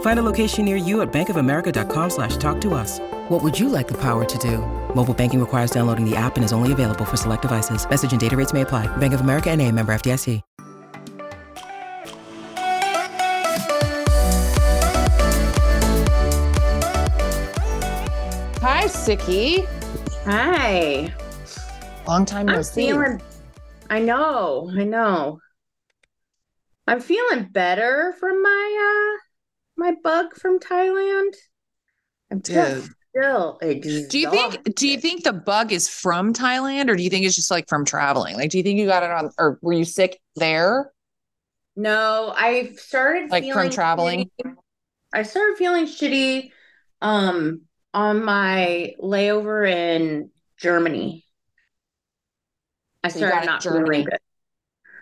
Find a location near you at bankofamerica.com slash talk to us. What would you like the power to do? Mobile banking requires downloading the app and is only available for select devices. Message and data rates may apply. Bank of America and a member FDIC. Hi, Sicky. Hi. Long time no I'm see. feeling I know, I know. I'm feeling better from my uh my bug from Thailand. I'm Dude. still Do you think do you think the bug is from Thailand or do you think it's just like from traveling? Like do you think you got it on or were you sick there? No, I started Like from traveling? shitty- I started feeling shitty um on my layover in Germany. I So started not in feeling good.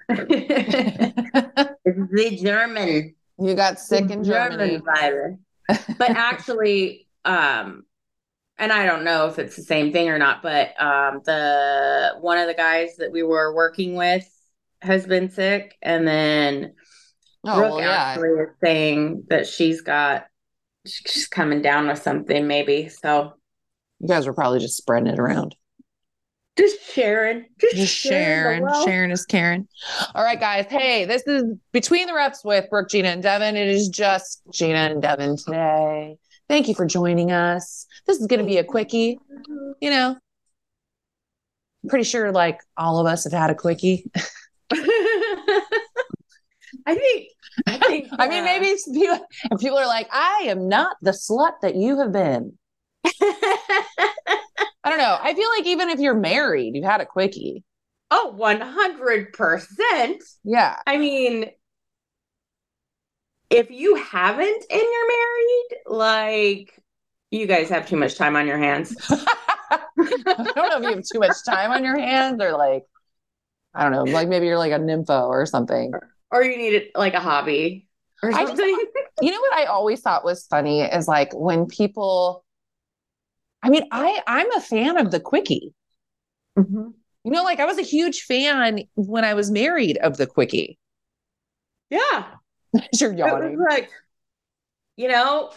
The German. You got sick in German Germany. virus. But actually, um, and I don't know if it's the same thing or not, but um, the one of the guys that we were working with has been sick, and then Oh, Brooke well, yeah. actually is saying that she's got she's coming down with something, maybe. So You guys were probably just spreading it around. Just sharing, just, Just sharing. Sharon is Karen. All right, guys. Hey, this is Between the Reps with Brooke, Jeanna, and Devin. It is just Jeanna and Devin today. Thank you for joining us. This is going to be a quickie. You know, pretty sure like all of us have had a quickie. I think. I think. I mean, maybe people, people are like, I am not the slut that you have been. I don't know. I feel like even if you're married, you've had a quickie. oh, one hundred percent. Yeah. I mean, if you haven't and you're married, like you guys have too much time on your hands. I don't know if you have too much time on your hands or like, I don't know, like maybe you're like a nympho or something. or you need it like a hobby or I just- something. You know what I always thought was funny is like when people, I mean, I I'm a fan of the quickie. Mhm. You know, like I was a huge fan when I was married of the quickie. Yeah. You're It was yawning. like, you know,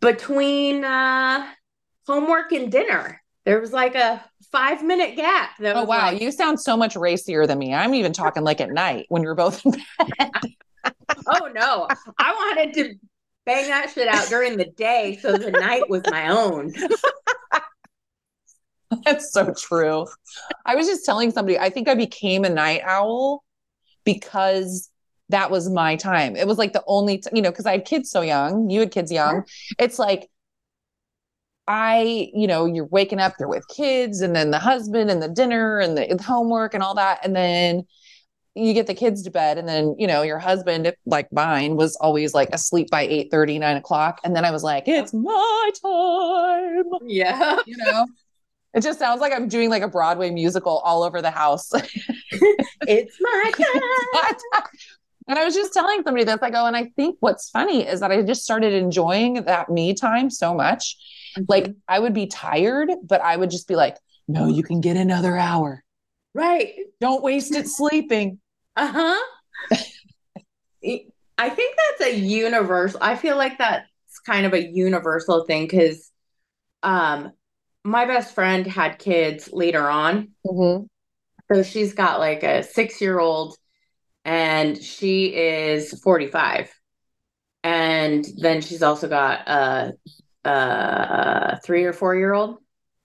between uh homework and dinner, there was like a five minute gap. That Oh wow, like, you sound so much racier than me. I'm even talking like at night when you're both in bed. oh no, I wanted to bang that shit out during the day so the night was my own. That's so true. I was just telling somebody, I think I became a night owl because that was my time. It was like the only, t- you know, because I had kids so young, you had kids young. It's like, I, you know, you're waking up, you're with kids, and then the husband and the dinner and the, the homework and all that. And then you get the kids to bed and then you know your husband like mine was always like asleep by 8 30 9 o'clock and then i was like it's my time Yeah. you know it just sounds like i'm doing like a broadway musical all over the house It's my time. and i was just telling somebody this i go and i think what's funny is that i just started enjoying that me time so much like i would be tired but i would just be like no you can get another hour right. don't waste it sleeping Uh-huh. I think that's a universal. I feel like that's kind of a universal thing because um my best friend had kids later on. mm-hmm. So she's got like a 6-year-old and she is 45. And then she's also got a a 3 or 4-year-old.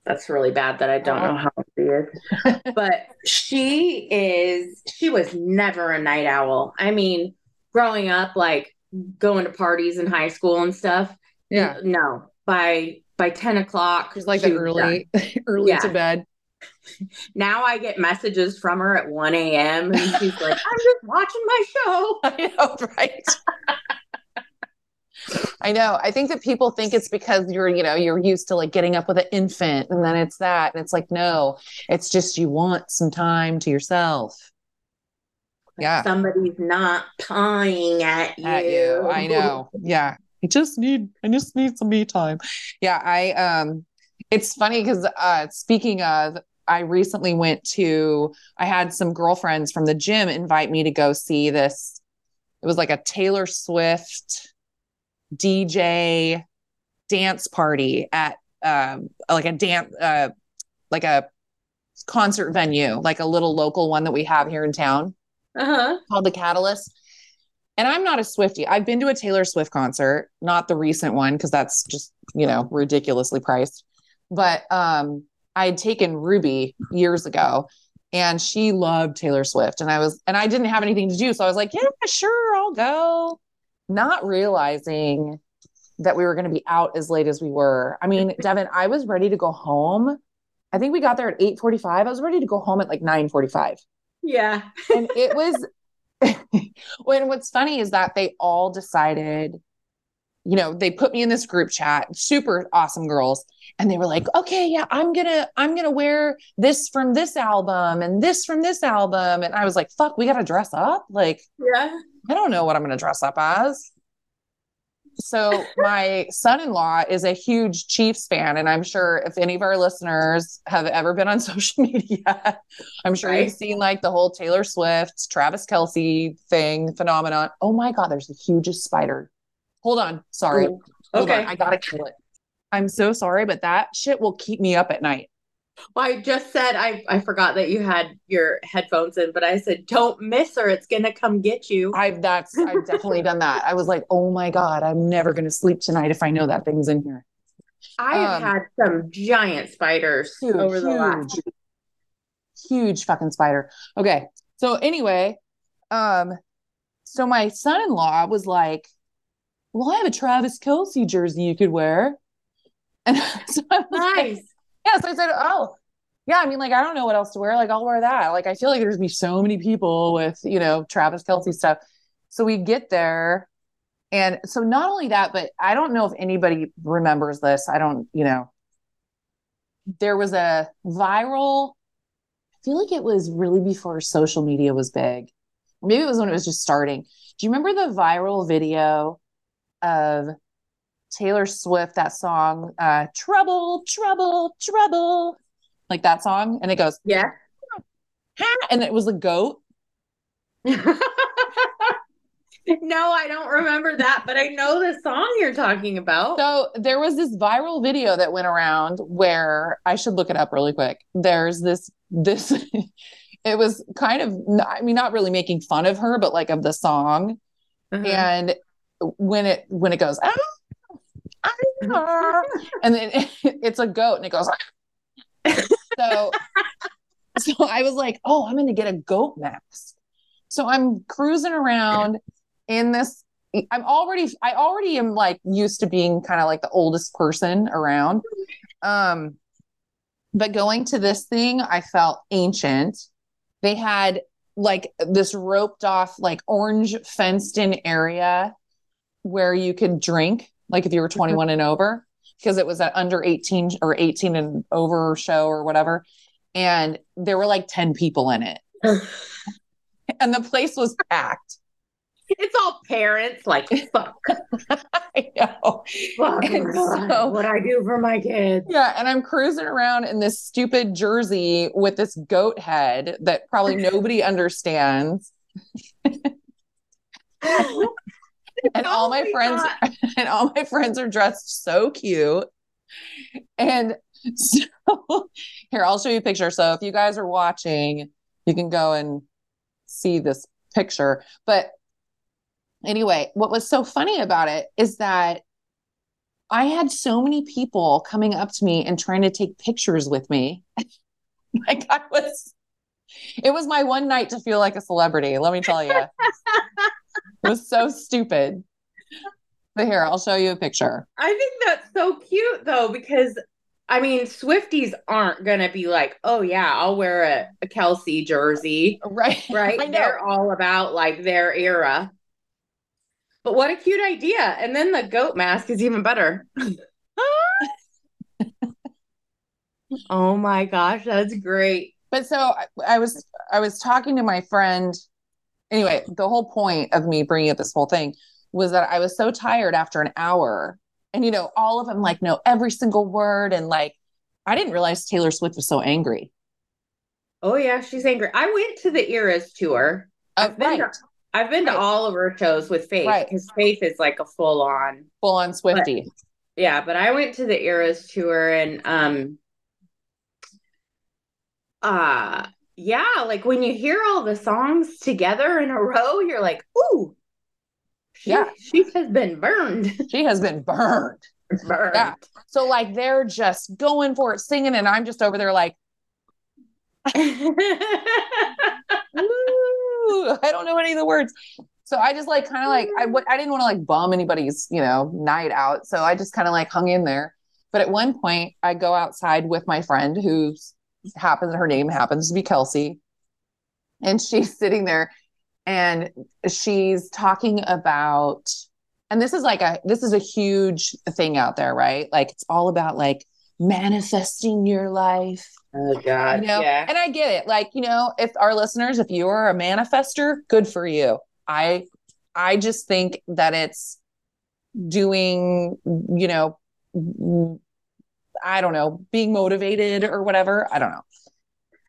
That's really bad that I don't know how old she is. but she is she was never a night owl. I mean, growing up like going to parties in high school and stuff. yeah No. By by 10 o'clock. It's like the early, done. early Yeah. to bed. Now I get messages from her at 1 a.m. and she's like, I'm just watching my show. I know, right? I know. I think that people think it's because you're, you know, you're used to like getting up with an infant and then it's that. And it's like, no, it's just you want some time to yourself. Yeah. Somebody's not pawing at you. At you. I know. Yeah. I just need, I just need some me time. Yeah. I, um, it's funny because, uh, speaking of, I recently went to, I had some girlfriends from the gym invite me to go see this. It was like a Taylor Swift DJ dance party at, um, like a dance, uh, like a concert venue, like a little local one that we have here in town Uh-huh. called the Catalyst. And I'm not a Swiftie. I've been to a Taylor Swift concert, not the recent one because that's just, you know, ridiculously priced. But um I had taken Ruby years ago and she loved Taylor Swift and I was and I didn't have anything to do so I was like, yeah, sure, I'll go. Not realizing that we were going to be out as late as we were. I mean, Devin, I was ready to go home. I think we got there at 8:45. I was ready to go home at like 9:45 Yeah. and it was when what's funny is that they all decided you know they put me in this group chat super awesome girls and they were like okay yeah i'm gonna i'm gonna wear this from this album and this from this album. And i was like fuck we gotta dress up? Like Yeah. i don't know what i'm gonna dress up as so my son-in-law is a huge chiefs fan and i'm sure if any of our listeners have ever been on social media i'm sure Right. you've seen like the whole taylor swift travis kelce thing phenomenon. Oh my god there's the hugest spider. Hold on sorry. Ooh, Hold on, Okay. i gotta kill it. I'm so sorry but that shit will keep me up at night Well, I just said I I forgot that you had your headphones in, but I said don't miss her. It's gonna come get you. i've that's i've definitely done that i was like oh my god i'm never gonna sleep tonight if i know that thing's in here I have um, had some giant spiders Huge, over the last huge. huge fucking spider. Okay. So anyway, um, so my son-in-law was like, Well, I have a Travis Kelce jersey you could wear. And so I was like, Nice. Yeah, so I said, Oh, yeah, I mean, like, I don't know what else to wear. Like, I'll wear that. Like, I feel like there's be so many people with, you know, Travis Kelce stuff. So we get there. And so not only that, but I don't know if anybody remembers this. I don't, you know, there was a viral, I feel like it was really before social media was big. Maybe it was when it was just starting. Do you remember the viral video of Taylor Swift, that song, uh, Trouble, Trouble, Trouble? Like that song? And it goes, Yeah. ha, and it was a goat. no, I don't remember that, but I know the song you're talking about. So there was this viral video that went around where I should look it up really quick. There's this this it was kind of I mean not really making fun of her but like of the song Uh-huh. and when it when it goes "Ah, ah," and then it's a goat and it goes so so i was like oh i'm gonna get a goat mask. So i'm cruising around in this i'm already i already am like used to being kind of like the oldest person around. Um but going to this thing i felt ancient. They had like this roped off like orange fenced in area where you could drink like if you were mm-hmm. 21 and over because it was an under 18 or 18 and over show or whatever and there were like 10 people in it. And the place was packed. It's all parents like fuck, i know. Fuck so- what I do for my kids. yeah and i'm cruising around in this stupid jersey with this goat head that probably nobody understands and all Oh my friends and all my friends are dressed so cute. And so here i'll show you a picture. So if you guys are watching you can go and see this picture. But anyway what was so funny about it is that i had so many people coming up to me and trying to take pictures with me. Like i was it was my one night to feel like a celebrity let me tell you was so stupid. But here, I'll show you a picture. I think that's so cute though, because I mean, Swifties aren't gonna be like, oh yeah, I'll wear a, a Kelce jersey, Right. right? They're all about like their era. But what a cute idea. And then the goat mask is even better. oh my gosh, that's great. But so I, I was I was talking to my friend. Anyway, the whole point of me bringing up this whole thing was that I was so tired after an hour. And you know, all of them like know every single word and like I didn't realize Taylor Swift was so angry. Oh yeah, she's angry. I went to the Eras tour. Uh, I've been right. to, I've been Right. to all of her shows with Faith Right. because Faith is like a full on Full on Swiftie. Yeah, but I went to the Eras tour and um uh yeah, like when you hear all the songs together in a row, you're like, ooh, she, Yeah. she has been burned. She has been burned. burned. Yeah. So like they're just going for it, singing, and I'm just over there like, Ooh, I don't know any of the words. So I just like kind of like I mm. w- I didn't want to like bum anybody's you know night out. So I just kind of like hung in there. But at one point, I go outside with my friend who happens her name happens to be Kelsey, and she's sitting there, and she's talking about, and this is like a this is a huge thing out there, right? Like it's all about like manifesting your life oh god. you know yeah. and i get it like you know if our listeners if you are a manifester good for you i i just think that it's doing you know i don't know being motivated or whatever i don't know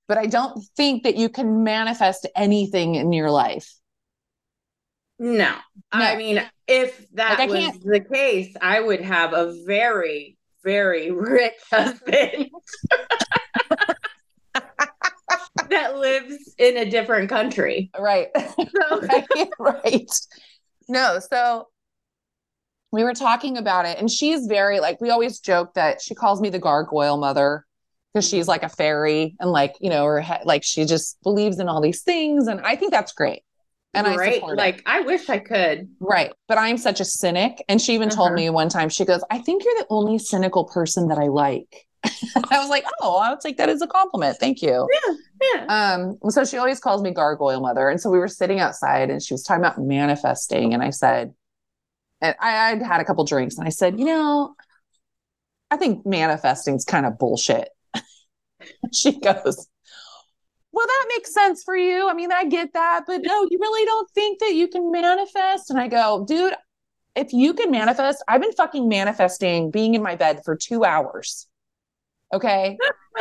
but i don't think that you can manifest anything in your life No. I mean, if that Like, was the case, I would have a very, very rich husband that lives in a different country. right So, right, right. No, so we were talking about it, and she's very like we always joke that she calls me the gargoyle mother because she's like a fairy and like you know, her he- like she just believes in all these things, and I think that's great. And I great. support it. Like, I wish I could. Right. But I'm such a cynic. And she even told Uh-huh. me one time, she goes, I think you're the only cynical person that I like. I was like, oh, I'll take that as a compliment. Thank you. Yeah. Yeah. Um, so she always calls me gargoyle mother. And so we were sitting outside and she was talking about manifesting. And I said, and I, I'd had a couple drinks and I said, you know, I think manifesting's kind of bullshit. she goes, well, that makes sense for you. I mean, I get that, but no, you really don't think that you can manifest. And I go, dude, if you can manifest, I've been fucking manifesting being in my bed for two hours. Okay.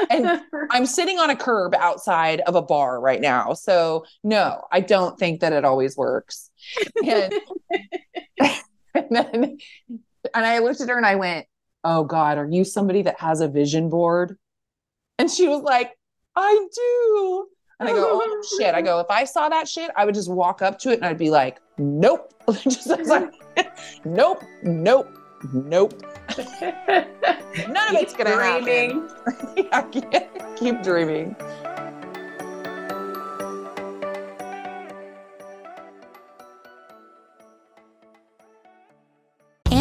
And I'm sitting on a curb outside of a bar right now. So, no, I don't think that it always works. And, and then, and I looked at her and I went, Oh God, are you somebody that has a vision board? And she was like, I do. And I go, oh shit. I go, if I saw that shit, I would just walk up to it and I'd be like, nope. just I was like, nope, nope, nope. None of it's gonna dreaming. happen. yeah, keep- keep dreaming.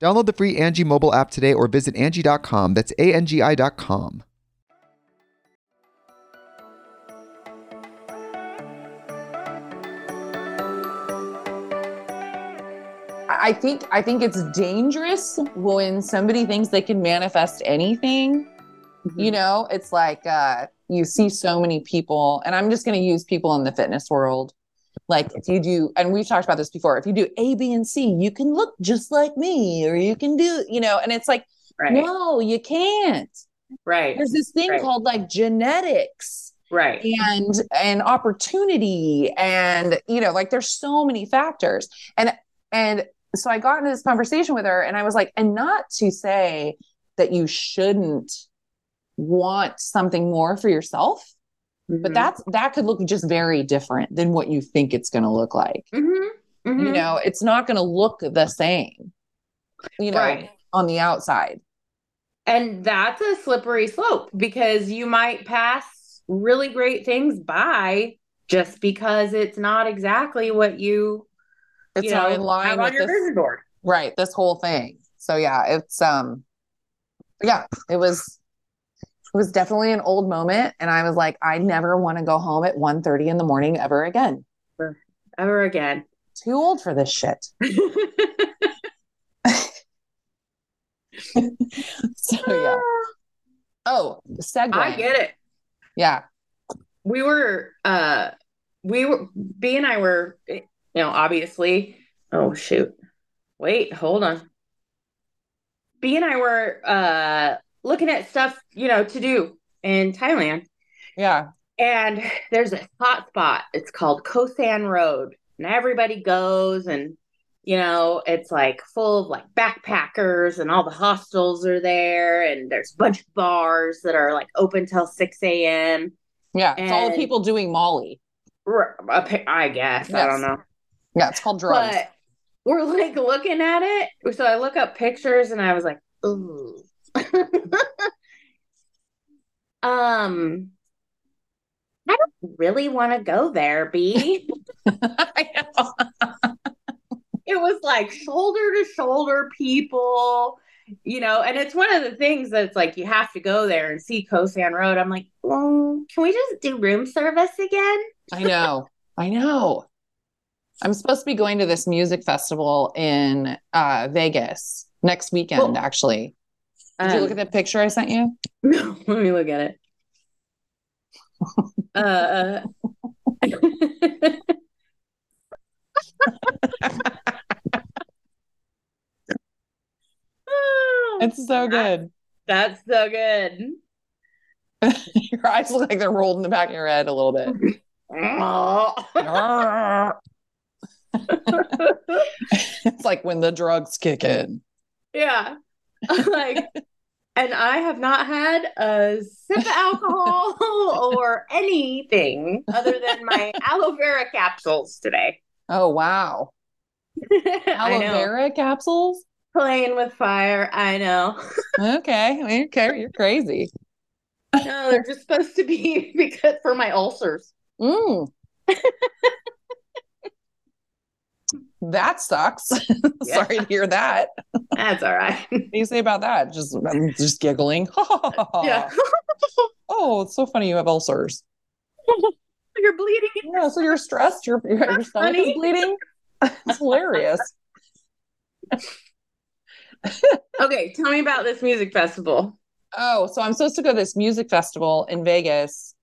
Download the free Angie mobile app today or visit Angie.com. That's A-N-G-I dot com. I I think I think it's dangerous when somebody thinks they can manifest anything. You know, it's like uh, you see so many people, and I'm just going to use people in the fitness world. Like if you do, and we've talked about this before. If you do A, B, and C, you can look just like me, or you can do, you know. And it's like, Right. no, you can't. Right. There's this thing Right. called like genetics Right. and and opportunity and you know like there's so many factors and and so i got into this conversation with her and i was like and not to say that you shouldn't want something more for yourself but Mhm. that's that could look just very different than what you think it's going to look like Mhm. you Mhm. know it's not going to look the same you know Right. on the outside And that's a slippery slope because you might pass really great things by just because it's not exactly what you, it's you not know, in line with your this vision board. right this whole thing so yeah it's um yeah it was was definitely an old moment and i was like i never want to go home at 1 in the morning ever again. Ever again. too old for this shit. So yeah. Oh segue. I get it. yeah. We were uh we were B and I were you know obviously oh shoot. Wait hold on. B and I were uh looking at stuff you know to do in Thailand. Yeah. And there's a hot spot. It's called Khao San Road. And everybody goes and you know it's like full of like backpackers and all the hostels are there. And there's a bunch of bars that are like open till 6 a.m yeah it's all the people doing molly. I guess. I don't know. yeah it's called drugs. But we're like looking at it. So I look up pictures and I was like, ooh. um, I don't really want to go there, B. I know. it was like shoulder to shoulder people, you know, and it's one of the things that's like you have to go there and see Khao San Road. I'm like, well, can we just do room service again? I know. I know. I'm supposed to be going to this music festival in uh, Vegas next weekend, Cool. actually. Did you look at Um, the picture I sent you? No, let me look at it. Uh, It's so good. That's so good. Your eyes look like they're rolled in the back of your head a little bit. it's like when the drugs kick in. yeah. like, and I have not had a sip of alcohol or anything other than my aloe vera capsules today. Oh wow. Aloe vera capsules? Playing with fire. I know. Okay. Okay. You're crazy. No, they're just supposed to be because for my ulcers. Mm. That sucks. Sorry to hear that. That's all right. What do you say about that? Just I'm just giggling. Yeah. Oh, it's so funny you have ulcers. You're bleeding. Yeah, so you're stressed. Your your, stomach is funny. bleeding. It's hilarious. Okay, tell me about this music festival. Oh, so I'm supposed to go to this music festival in Vegas.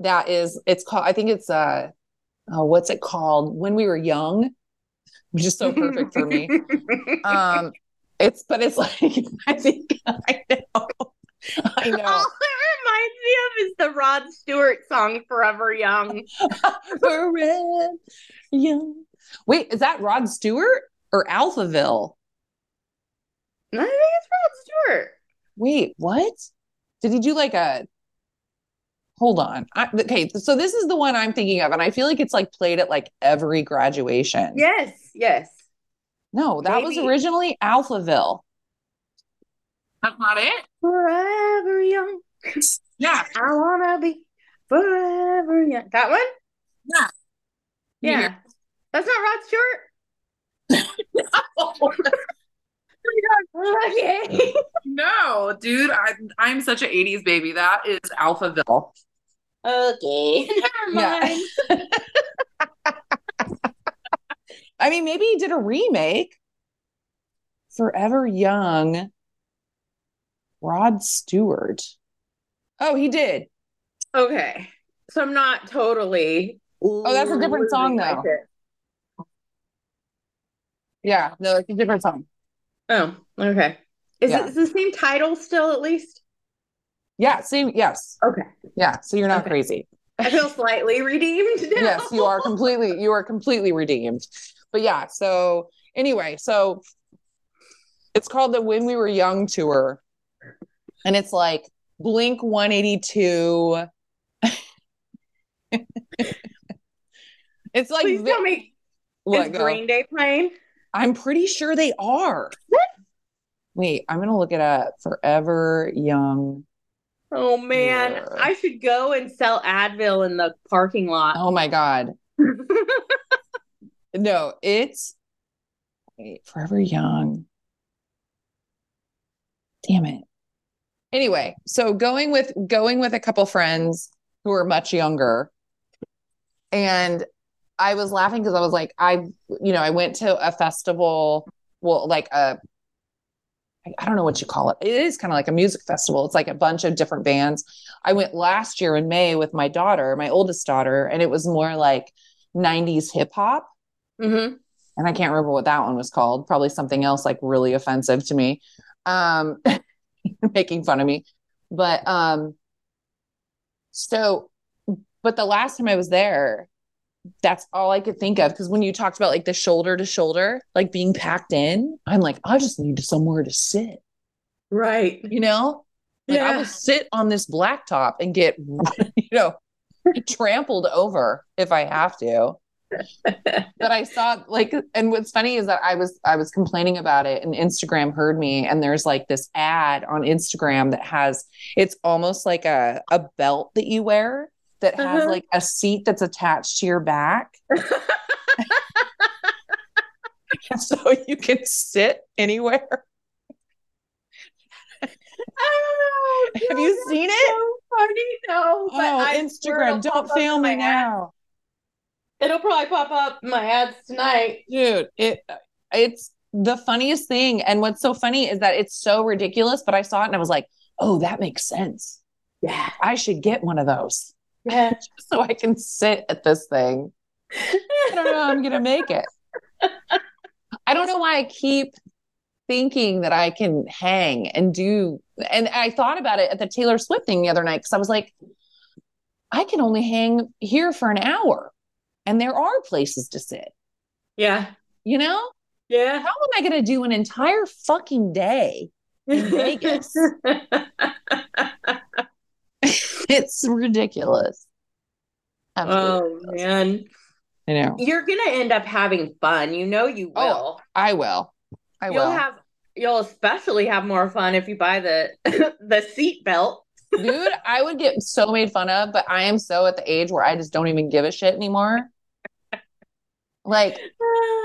That is, it's called. I think it's uh, oh, what's it called? When we were young, which is so perfect for me. Um, it's but it's like I think I know, I know. All it reminds me of is the Rod Stewart song "Forever Young." Forever young. Wait, is that Rod Stewart or Alphaville? I think it's Rod Stewart. Wait, what? Did he do like a? Hold on. I, okay, so this is the one I'm thinking of, and I feel like it's like played at like every graduation. Yes, yes. No, that was originally Alphaville. That's not it. Forever young. Yeah. I wanna be forever young. That one? Yeah. Yeah. That's not Rod Stewart. Okay. No, dude, I, I'm such an 80s baby. That is Alphaville. Okay. Never Yeah. mind. I mean, maybe he did a remake. Forever Young. Rod Stewart. Oh, he did. Okay. So I'm not totally. Oh, that's a different song, though. Yeah, no, it's a different song. Oh, okay. Is Yeah. it the same title still at least? Yeah, same. yes. Okay. Yeah, so you're not Okay. crazy. I feel slightly redeemed now. yes, you are completely you are completely redeemed. But yeah, so anyway, so it's called the When We Were Young tour. And it's like Blink 182. it's like Please vi- tell me, What, is? Green Day playing? I'm pretty sure they are. What? Wait, I'm gonna look it up. Forever Young. Oh man, Yeah. I should go and sell Advil in the parking lot. Oh my god. No, it's wait, Forever Young. Damn it. Anyway, so going with going with a couple friends who are much younger. And I was laughing because I was like, I, you know, I went to a festival, well, like a I- don't know what you call it. It is kind of like a music festival. It's like a bunch of different bands. I went last year in May with my daughter, my oldest daughter, and it was more like 90s hip hop hmm and I can't remember what that one was called. Probably something else like really offensive to me, um, making fun of me. But um, so, but the last time I was there, that's all I could think of. Because when you talked about like the shoulder to shoulder, like being packed in, I'm like, I just need somewhere to sit. Right. You know, like I Yeah. will sit on this blacktop and get, you know, trampled over if I have to but I saw like and what's funny is that I was I was complaining about it and Instagram heard me and there's like this ad on Instagram that has it's almost like a a belt that you wear that has Uh-huh. like a seat that's attached to your back so you can sit anywhere. Oh, Have you seen it? so funny? No, Oh, Instagram, don't fail me now. It'll probably pop up my ads tonight. dude it it's the funniest thing and what's so funny is that it's so ridiculous but i saw it and i was like oh that makes sense Yeah. i should get one of those Yeah. so i can sit at this thing i don't know how i'm gonna make it i don't know why i keep thinking that i can hang and do and i thought about it at the taylor swift thing the other night because i was like i can only hang here for an hour and there are places to sit Yeah. you know Yeah. how am I going to do an entire fucking day in Vegas? it's ridiculous. Oh man. I know. You're gonna end up having fun. You know you Oh, will. I will. I you'll will. have you'll especially have more fun if you buy the the seat belt. Dude, I would get so made fun of, but I am so at the age where I just don't even give a shit anymore. Like,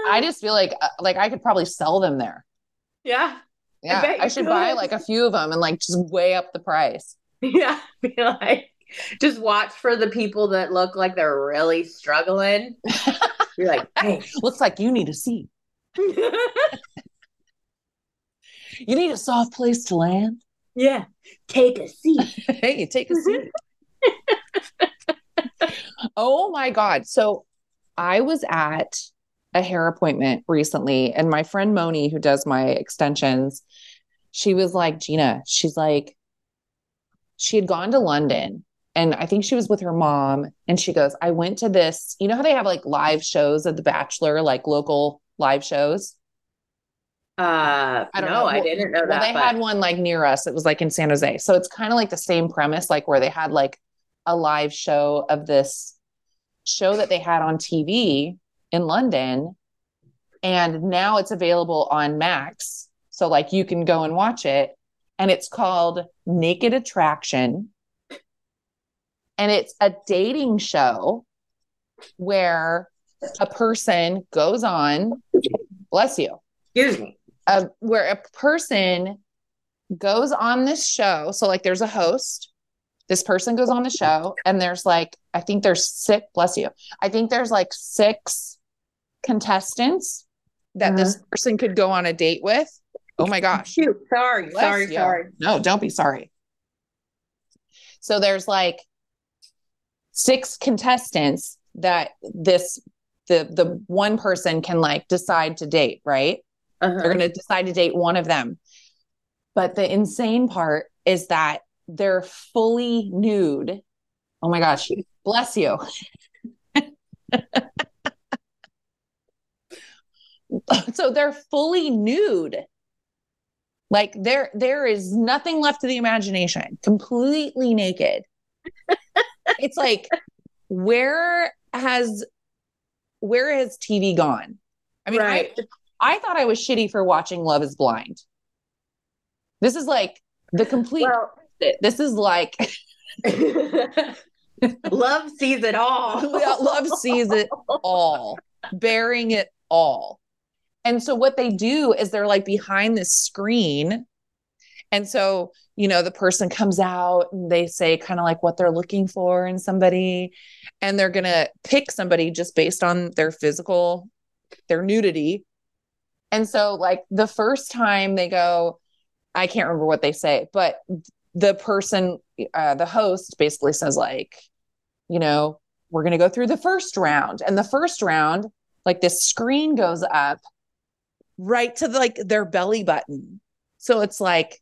I just feel like uh, like I could probably sell them there. yeah. Yeah, I, you should buy like a few of them and like just way up the price. Yeah. Be like just watch for the people that look like they're really struggling. You're like, hey. Looks like you need a seat. You need a soft place to land. yeah. Take a seat. hey, take a seat. oh my God. So I was at a hair appointment recently, and my friend Moni, who does my extensions, she was like, Jeanna, she's like, she had gone to London and I think she was with her mom. And she goes, I went to this, you know how they have like live shows of The Bachelor, like local live shows? Uh I don't no, know. I didn't know Well, that. they but- had one like near us. It was like in San Jose. So it's kind of like the same premise, like where they had like a live show of this show that they had on TV in London. And now it's available on Max. So like you can go and watch it. And it's called Naked Attraction. And it's a dating show where a person goes on, bless you Excuse me. uh, where a person goes on this show. So, like, there's a host. This person goes on the show, and there's like, I think there's six, bless you. I think there's like six contestants that this person could go on a date with. Oh my gosh. Shoot. Sorry. Bless sorry. you. Sorry. No, don't be sorry. So there's like six contestants that this the the one person can like decide to date, right? Uh-huh. They're going to decide to date one of them. But the insane part is that they're fully nude. Oh my gosh, bless you. so they're fully nude. Like there there is nothing left to the imagination. Completely naked. it's like where has where has TV gone? I mean, right. I I thought I was shitty for watching Love is Blind. This is like the complete well, this is like love sees it all. love sees it all, bearing it all. And so what they do is they're like behind this screen. And so, you know, the person comes out and they say kind of like what they're looking for in somebody. And they're going to pick somebody just based on their physical, their nudity. And so, like, the first time they go, I can't remember what they say, but the person, uh, the host basically says, like, you know, we're going to go through the first round. And the first round, like, this screen goes up right to like their belly button. So it's like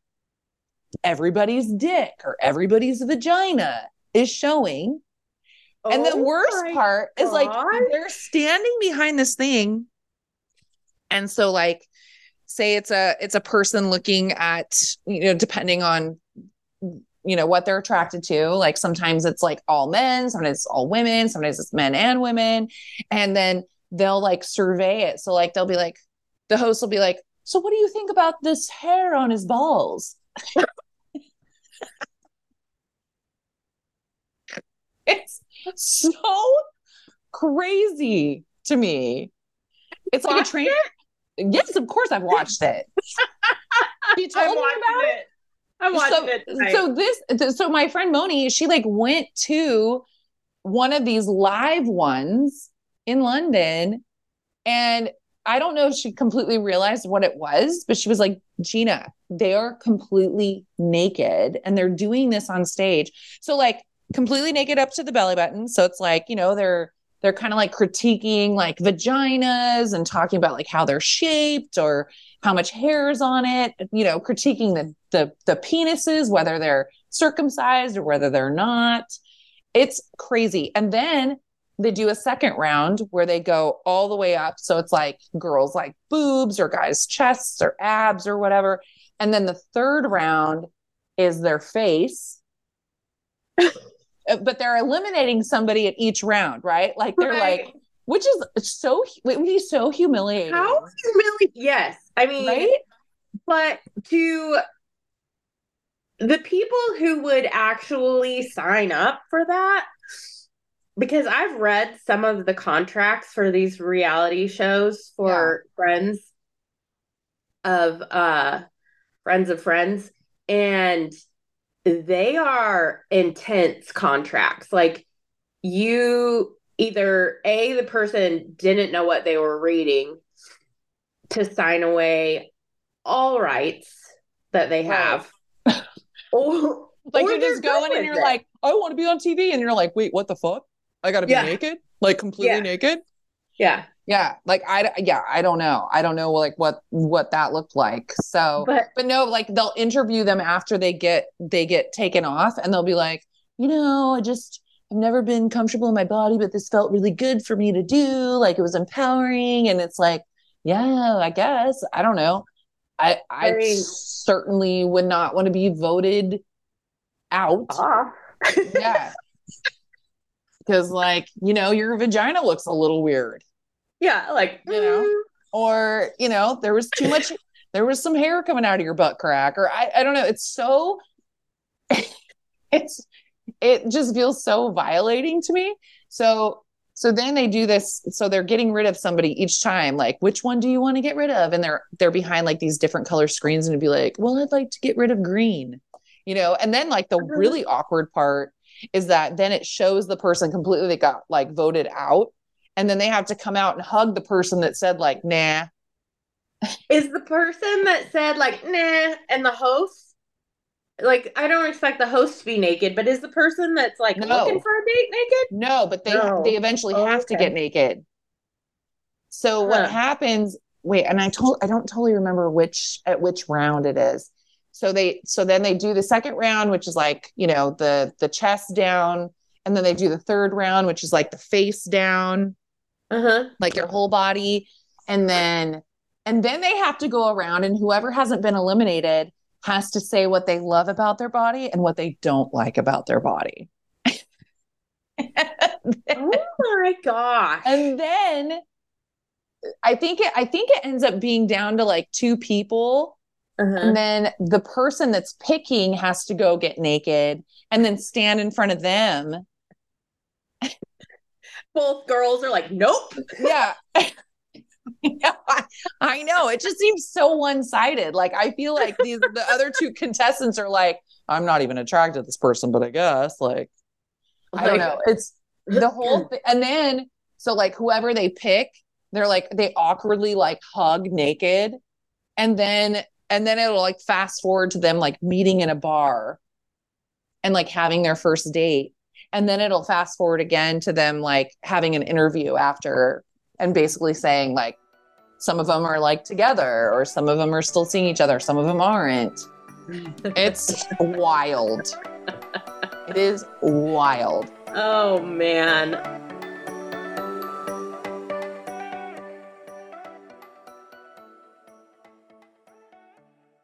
everybody's dick or everybody's vagina is showing. and the Oh worst part is like they're standing behind this thing. And so like say it's a it's a person looking at, you know, depending on you know what they're attracted to. Like sometimes it's like all men, sometimes it's all women, sometimes it's men and women. And then they'll like survey it. So like they'll be like, the host will be like, So what do you think about this hair on his balls? it's so crazy to me. It's like a train. Yes, of course I've watched it. She told me about it. it. I watched so, it. tonight. so this th- so my friend Moni, she like went to one of these live ones in London. And I don't know if she completely realized what it was, but she was like, Jeanna, they are completely naked and they're doing this on stage. So, like, completely naked up to the belly button. So it's like, you know, they're they're kind of like critiquing like vaginas and talking about like how they're shaped or how much hair is on it, you know, critiquing the the the penises, whether they're circumcised or whether they're not. It's crazy. And then they do a second round where they go all the way up. So it's like girls like boobs or guys' chests or abs or whatever. And then the third round is their face. but they're eliminating somebody at each round, right? Like they're Right. like, which is so it would be so humiliating. How humiliating? Yes, I mean, right? but to the people who would actually sign up for that, because I've read some of the contracts for these reality shows for friends of uh friends of friends, and they are intense contracts. Like you either a the person didn't know what they were reading to sign away all rights that they Right. have. or Like or you're just going and you're it. like, I want to be on TV, and you're like, wait, what the fuck? I got to be Yeah. naked, like completely Yeah. naked. yeah. Yeah, like I yeah, I don't know. I don't know like what what that looked like. So But but no, like they'll interview them after they get they get taken off and they'll be like, you know, I just I've never been comfortable in my body, but this felt really good for me to do. Like it was empowering. And it's like, yeah, I guess. I don't know. I I Very- certainly would not want to be voted out. ah. Yeah. Because like, you know, your vagina looks a little weird. Yeah, like You know? mm, or you know there was too much there was some hair coming out of your butt crack or i, I don't know it's so it's it just feels so violating to me. So so then they do this so they're getting rid of somebody each time like which one do you want to get rid of? And they're they're behind like these different color screens and it'd be like well i'd like to get rid of green you know? And then like the really awkward part is that then it shows the person completely that got like voted out and then they have to come out and hug the person that said like nah is the person that said like nah and the host like I don't expect the host to be naked, but is the person that's like No. looking for a date naked? no but they No. they eventually Oh, have to get naked so what happens wait and i told i don't totally remember which at which round it is so they so then they do the second round which is like you know the the chest down and then they do the third round which is like the face down Uh-huh. like your whole body and then and then they have to go around and whoever hasn't been eliminated has to say what they love about their body and what they don't like about their body Oh my gosh. and then i think it i think it ends up being down to like two people Uh-huh. and then the person that's picking has to go get naked and then stand in front of them Both girls are like, nope. yeah Yeah, I, I know. It just seems so one-sided. Like I feel like these the other two contestants are like, I'm not even attracted to this person, but I guess like I don't know. It's the whole thing. And then so like whoever they pick, they're like they awkwardly like hug naked, and then and then it'll like fast forward to them like meeting in a bar and like having their first date. And then it'll fast forward again to them like having an interview after and basically saying like some of them are like together or some of them are still seeing each other, some of them aren't. It's wild. It is wild. Oh man.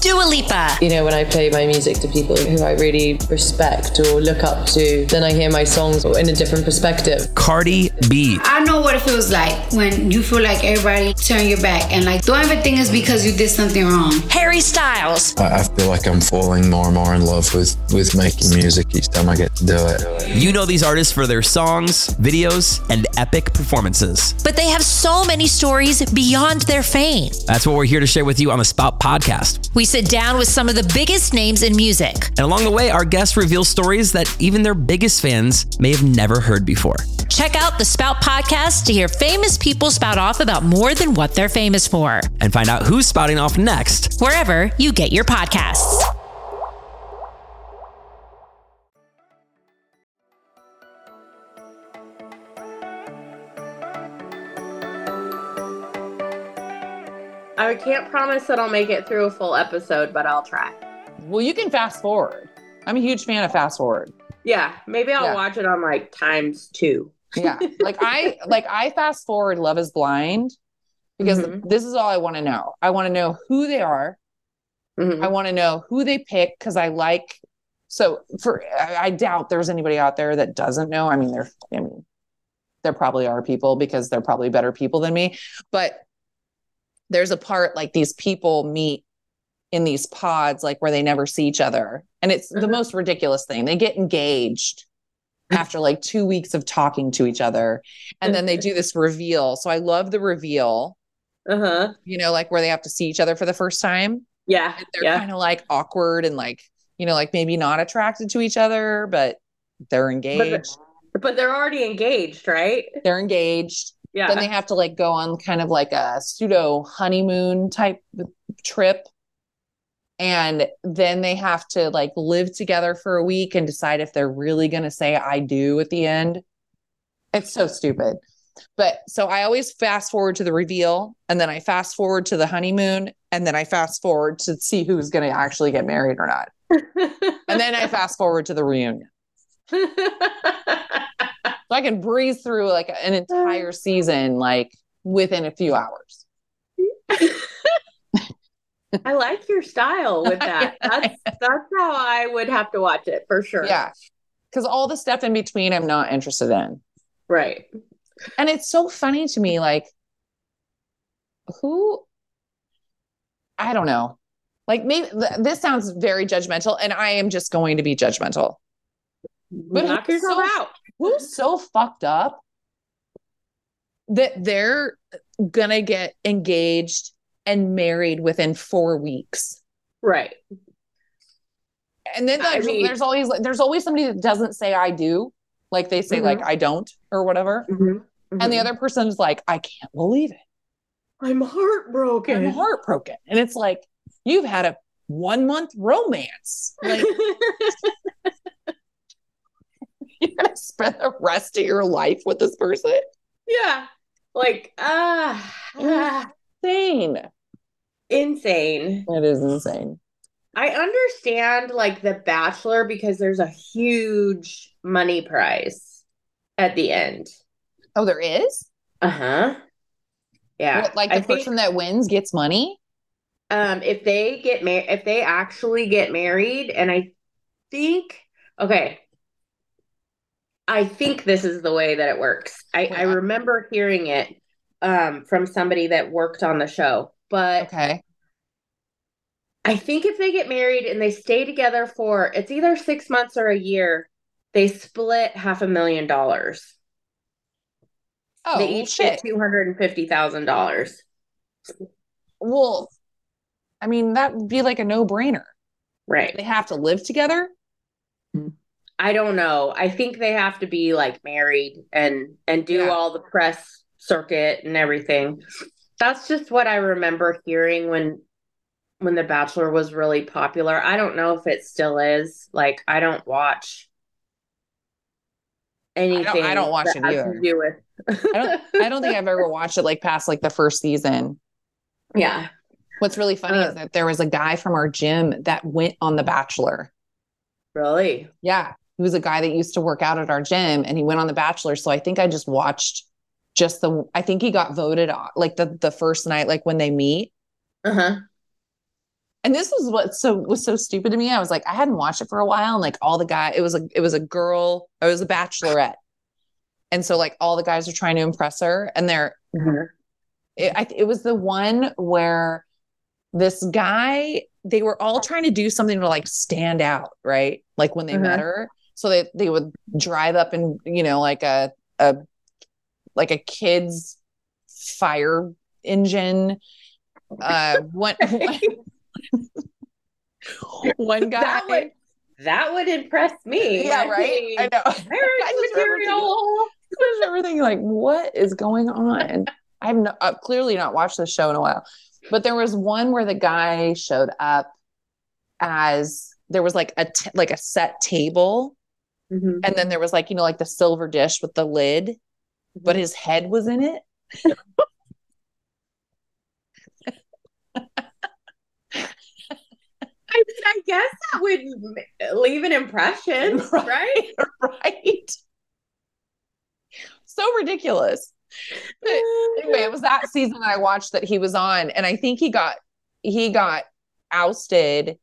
Dua Lipa. You know, when I play my music to people who I really respect or look up to, then I hear my songs in a different perspective. Cardi B. I know what it feels like when you feel like everybody turn your back and like don't ever think it's because you did something wrong. Harry Styles. I, I feel like I'm falling more and more in love with, with making music each time I get to do it. You know these artists for their songs, videos, and epic performances. But they have so many stories beyond their fame. That's what we're here to share with you on the Spout podcast. We sit down with some of the biggest names in music. And along the way, our guests reveal stories that even their biggest fans may have never heard before. Check out the Spout podcast to hear famous people spout off about more than what they're famous for. And find out who's spouting off next, wherever you get your podcasts. I can't promise that I'll make it through a full episode, but I'll try. Well, you can fast forward. I'm a huge fan of fast forward. Yeah, maybe I'll Yeah. watch it on like times two. Yeah. like I like I fast forward Love is Blind because Mhm. this is all I want to know. I want to know who they are. Mhm. I want to know who they pick because I like so for I, I doubt there's anybody out there that doesn't know. I mean, there I mean there probably are people because they're probably better people than me. But there's a part like these people meet in these pods, like where they never see each other. And it's the Mhm. most ridiculous thing. They get engaged after like two weeks of talking to each other. And then they do this reveal. So I love the reveal, Uh huh. you know, like where they have to see each other for the first time. Yeah. And they're Yeah. kind of like awkward and like, you know, like maybe not attracted to each other, but they're engaged. But they're already engaged, right? they're engaged. Yeah. Then they have to like go on kind of like a pseudo honeymoon type trip. And then they have to like live together for a week and decide if they're really going to say I do at the end. It's so stupid. But so I always fast forward to the reveal and then I fast forward to the honeymoon and then I fast forward to see who's going to actually get married or not. And then I fast forward to the reunion. So I can breeze through like an entire uh. season like within a few hours. I like your style with that. That's that's how I would have to watch it for sure. Yeah. Cuz all the stuff in between I'm not interested in. Right. And it's so funny to me like who I don't know. Like maybe th- this sounds very judgmental and I am just going to be judgmental. But Knock yourself so- out. Who's so fucked up that they're gonna get engaged and married within 4 weeks? Right. And then I there's, mean- there's always there's always somebody that doesn't say I do, like they say Mhm. like I don't or whatever, Mhm. and the other person's like I can't believe it, I'm heartbroken. I'm heartbroken, and it's like you've had a one month romance, like you're gonna spend the rest of your life with this person. yeah. Like ah, ah, Insane. insane. It is insane. I understand like The Bachelor because there's a huge money prize at the end. Oh, there is. Uh-huh. Yeah. What, like the I think- person that wins gets money. um if they get married if they actually get married and i think okay i think this is the way that it works i i remember hearing it um from somebody that worked on the show but Okay. i think if they get married and they stay together for it's either six months or a year they split half a million dollars Oh they each shit. get two hundred and fifty thousand dollars Well, I mean that would be like a no brainer. right They have to live together. I don't know. I think they have to be like married and and do Yeah. all the press circuit and everything. That's just what I remember hearing when when The Bachelor was really popular. I don't know if it still is. Like, I don't watch anything. I don't watch that it either. Do with I don't I don't think I've ever watched it like past like the first season. Yeah. What's really funny Uh. is that there was a guy from our gym that went on The Bachelor. Really? Yeah. He was a guy that used to work out at our gym and he went on The Bachelor. So I think I just watched just the I think he got voted on like the the first night, like when they meet. Uh-huh. And this was what so was so stupid to me. I was like, I hadn't watched it for a while, and like all the guy, it was a it was a girl, it was a bachelorette, and so like all the guys are trying to impress her, and they're it, I, it was the one where this guy they were all trying to do something to like stand out, right? Like when they met Mhm. her, so they they would drive up and you know like a a like a kid's fire engine. Uh, one one guy. That would that would impress me. Yeah, I right. mean, I know. I material. There's everything like, what is going on? I've no, I've clearly not watched this show in a while, but there was one where the guy showed up as there was like a t- like a set table, Mhm. and then there was like you know like the silver dish with the lid, but his head was in it. I, mean, I guess that would leave an impression, right? right. So ridiculous. But anyway, it was that season that I watched that he was on, and I think he got he got ousted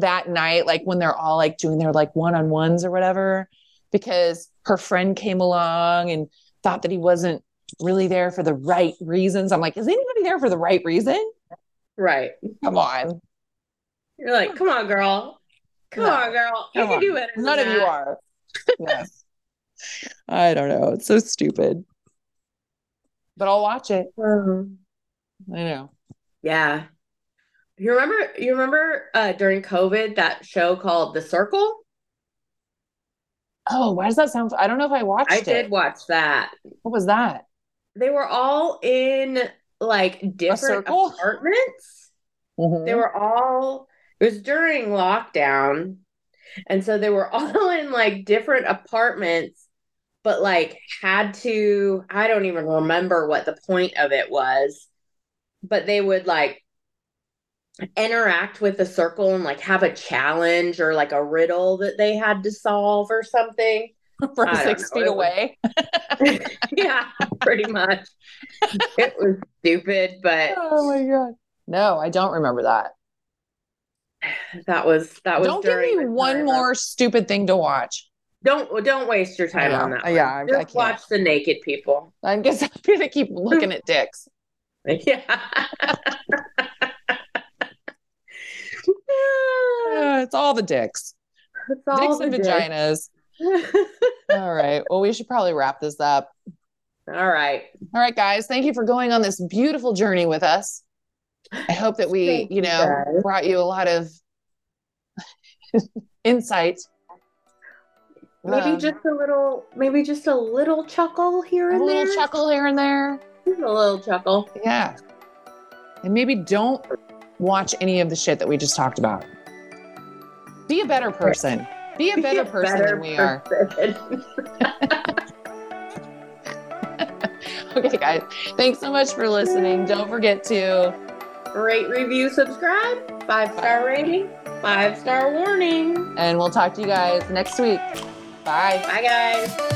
that night, like when they're all like doing their like one on ones or whatever, because her friend came along and thought that he wasn't really there for the right reasons. I'm like, is anybody there for the right reason? Right. Come on. You're like, come on, girl. Come No. on, girl. You Come can on. do better. None of you are. Yes. I don't know. It's so stupid. But I'll watch it. Um, I know. yeah. You remember you remember uh during COVID that show called The Circle? Oh, why does that sound? I don't know if I watched I it. did watch that. What was that? They were all in like different apartments. They were all it was during lockdown. And so they were all in like different apartments, but like had to, I don't even remember what the point of it was, but they would like interact with the circle and like have a challenge or like a riddle that they had to solve or something. From six know. feet It was- away. yeah, pretty much. It was stupid, but Oh my god. No, I don't remember that. that was that was Don't give me one of- more stupid thing to watch. Don't don't waste your time on that. Uh, one. Yeah, I- I Just can't. watch the naked people. I guess I'm gonna keep looking at dicks. Yeah. Uh, it's all the dicks. It's all dicks the and dicks. vaginas. all right. Well, we should probably wrap this up. All right. All right, guys. Thank you for going on this beautiful journey with us. I hope that we, Thank you you, know, guys. brought you a lot of insight. Maybe Um, just a little, maybe just a little chuckle here and a and little there. chuckle here and there. Just a little chuckle. Yeah. And maybe don't watch any of the shit that we just talked about. Be a better person. Be a better person than we are. Okay, guys. Thanks so much for listening. Don't forget to Rate, review, subscribe. Five star rating. Five star warning. and we'll talk to you guys next week. Bye. Bye, guys.